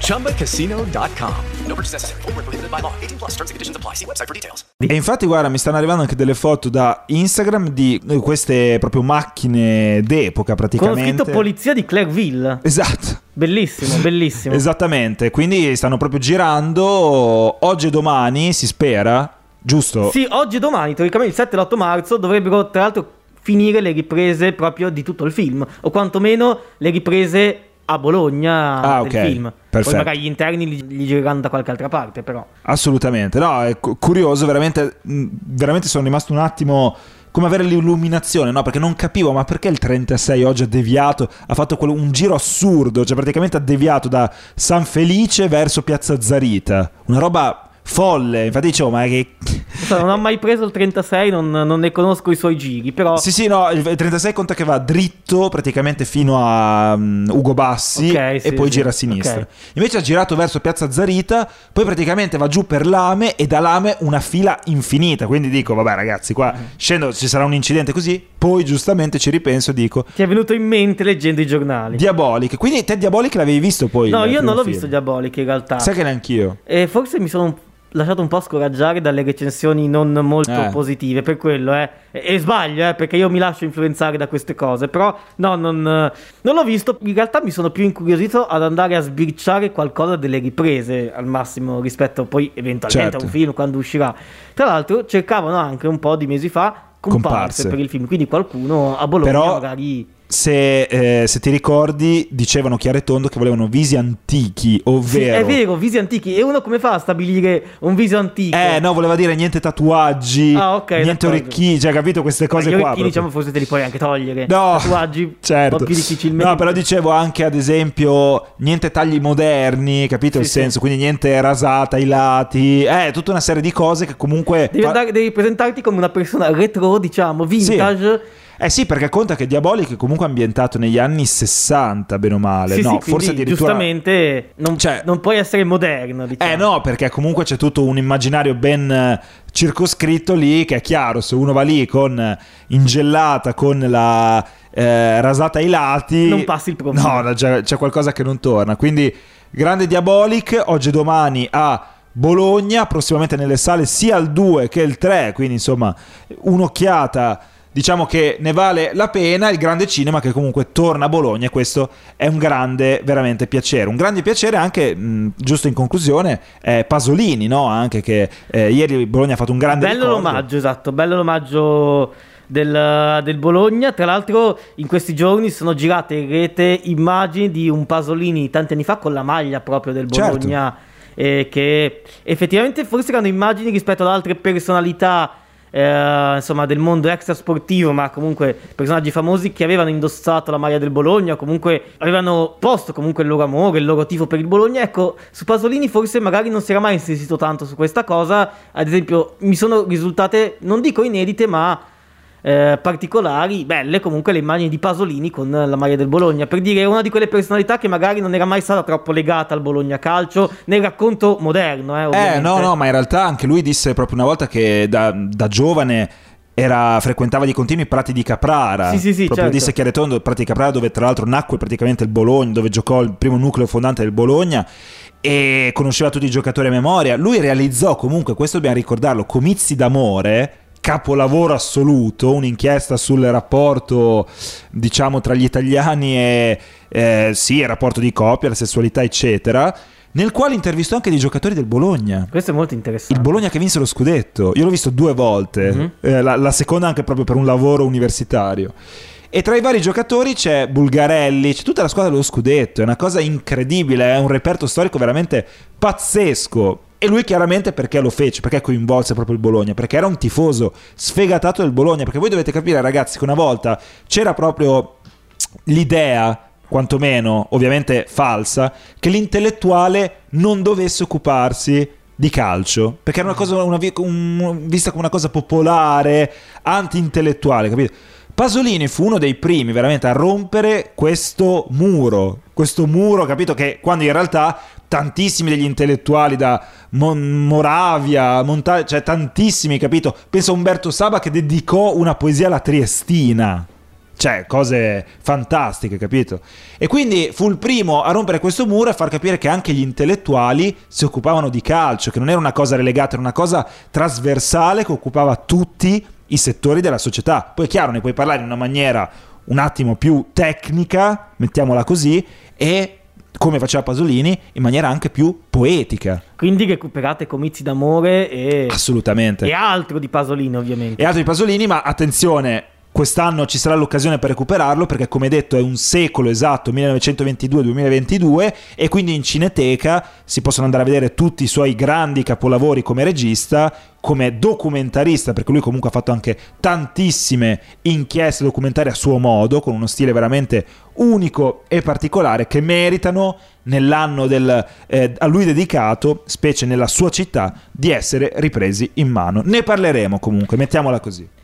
ChumbaCasino.com. No purchase necessary. Full prohibited by law. 18 plus terms and conditions apply. See website for details. E infatti, guarda, mi stanno arrivando anche delle foto da Instagram di queste proprio macchine d'epoca praticamente. Con scritto polizia di Clairville. Esatto. Bellissimo, bellissimo. Esattamente, quindi stanno proprio girando oggi e domani, si spera, giusto? Sì, oggi e domani, teoricamente il 7 e l'8 marzo dovrebbero tra l'altro finire le riprese proprio di tutto il film, o quantomeno le riprese a Bologna ah, del okay. film. Perfetto. Poi magari gli interni li, li gireranno da qualche altra parte, però. Assolutamente, no, è curioso, veramente, veramente sono rimasto un attimo come avere l'illuminazione, no? Perché non capivo, ma perché il 36 oggi ha deviato, ha fatto quello, un giro assurdo, cioè praticamente ha deviato da San Felice verso Piazza Zarita, una roba folle. Infatti dicevo, ma che... Non ho mai preso il 36, non, non, ne conosco i suoi giri, però... Sì, sì, no, il 36 conta che va dritto praticamente fino a um, Ugo Bassi okay, e sì, poi sì. gira a sinistra. Okay. Invece ha girato verso Piazza Zarita, poi praticamente va giù per Lame e da Lame una fila infinita. Quindi dico, vabbè ragazzi, qua scendo, ci sarà un incidente così. Poi giustamente ci ripenso e dico... Ti è venuto in mente leggendo i giornali. Diabolic. Quindi te Diabolic l'avevi visto poi? No, io non l'ho film. visto Diabolic in realtà. Sai che neanch'io. E forse mi sono un lasciato un po' scoraggiare dalle recensioni non molto Eh. positive per quello, eh. E, e sbaglio, eh, perché io mi lascio influenzare da queste cose. Però, no, non, eh, non l'ho visto. In realtà mi sono più incuriosito ad andare a sbirciare qualcosa delle riprese al massimo rispetto poi eventualmente Certo. a un film quando uscirà. Tra l'altro, cercavano anche un po' di mesi fa comparse, Comparse. per il film. Quindi qualcuno a Bologna Però- magari. Se, eh, se ti ricordi, dicevano chiaro e tondo che volevano visi antichi, Sì, ovvero... è vero, visi antichi. E uno come fa a stabilire un viso antico? Eh, no, voleva dire niente tatuaggi, Ah, ok, niente d'accordo. orecchini, cioè, capito queste cose qua. orecchini, diciamo, forse te li puoi anche togliere. No, Tatuaggi, certo. un po' più difficilmente. No, però dicevo anche, ad esempio, niente tagli moderni, capito Sì, il sì. senso? Quindi niente rasata ai lati, eh, tutta una serie di cose che comunque... Devi, andare- devi presentarti come una persona retro, diciamo, vintage. Eh sì, perché conta che Diabolic è comunque ambientato negli anni 60, bene o male. Sì, no, sì, forse addirittura... giustamente non, Cioè- non puoi essere moderno, diciamo. Eh no, perché comunque c'è tutto un immaginario ben eh, circoscritto lì che è chiaro, se uno va lì con eh, ingellata, con la eh, rasata ai lati... Non passi il. No, no, c'è, c'è qualcosa che non torna. Quindi grande Diabolic, oggi e domani a Bologna, prossimamente nelle sale sia il 2 che il 3, quindi insomma un'occhiata... Diciamo che ne vale la pena il grande cinema che comunque torna a Bologna e questo è un grande, veramente piacere. Un grande piacere anche, mh, giusto in conclusione, è Pasolini, no? Anche che eh, ieri Bologna ha fatto un grande Bello ricordo. l'omaggio, esatto, bello l'omaggio del, del Bologna. Tra l'altro, in questi giorni sono girate in rete immagini di un Pasolini tanti anni fa con la maglia proprio del Certo. Bologna. eh, che effettivamente forse erano immagini rispetto ad altre personalità. Eh, insomma del mondo extrasportivo ma comunque personaggi famosi che avevano indossato la maglia del Bologna comunque avevano posto comunque il loro amore il loro tifo per il Bologna. Ecco su Pasolini forse magari non si era mai insistito tanto su questa cosa. Ad esempio mi sono risultate non dico inedite ma eh, particolari, belle comunque le immagini di Pasolini con la maglia del Bologna, per dire è una di quelle personalità che magari non era mai stata troppo legata al Bologna calcio nel racconto moderno. Eh, Eh no, no, ma in realtà anche lui disse proprio una volta che da, da giovane era- frequentava di continuo i prati di Caprara. Sì, sì, sì, proprio certo. disse chiaro e tondo, prati di Caprara dove tra l'altro nacque praticamente il Bologna, dove giocò il primo nucleo fondante del Bologna e conosceva tutti i giocatori a memoria. Lui realizzò comunque, questo dobbiamo ricordarlo, Comizi d'amore, capolavoro assoluto, un'inchiesta sul rapporto, diciamo, tra gli italiani e eh, sì, il rapporto di coppia, la sessualità, eccetera. nel quale intervistò anche dei giocatori del Bologna. Questo è molto interessante. Il Bologna che vinse lo scudetto. Io l'ho visto due volte, Mhm. eh, la, la seconda anche proprio per un lavoro universitario. E tra i vari giocatori c'è Bulgarelli, c'è tutta la squadra dello scudetto. È una cosa incredibile, è un reperto storico veramente pazzesco. E lui chiaramente perché lo fece, perché coinvolse proprio il Bologna, perché era un tifoso sfegatato del Bologna, perché voi dovete capire ragazzi che una volta c'era proprio l'idea, quantomeno ovviamente falsa, che l'intellettuale non dovesse occuparsi di calcio, perché era una cosa una un- vista come una cosa popolare, anti-intellettuale, capito? Pasolini fu uno dei primi veramente a rompere questo muro, questo muro, capito? Che quando in realtà tantissimi degli intellettuali da Mon- Moravia, Monta- cioè tantissimi, capito? Penso a Umberto Saba che dedicò una poesia alla Triestina. Cioè, cose fantastiche, capito? E quindi fu il primo a rompere questo muro e far capire che anche gli intellettuali si occupavano di calcio, che non era una cosa relegata, era una cosa trasversale che occupava tutti i settori della società. Poi è chiaro, ne puoi parlare in una maniera un attimo più tecnica, mettiamola così, e come faceva Pasolini, in maniera anche più poetica. Quindi recuperate comizi d'amore e, Assolutamente. e altro di Pasolini, ovviamente. e altri Pasolini, ma attenzione, quest'anno ci sarà l'occasione per recuperarlo perché come detto è un secolo esatto, 1922-2022 e quindi in Cineteca si possono andare a vedere tutti i suoi grandi capolavori come regista, come documentarista, perché lui comunque ha fatto anche tantissime inchieste documentarie a suo modo, con uno stile veramente unico e particolare che meritano nell'anno del, eh, a lui dedicato, specie nella sua città, di essere ripresi in mano. Ne parleremo comunque, mettiamola così.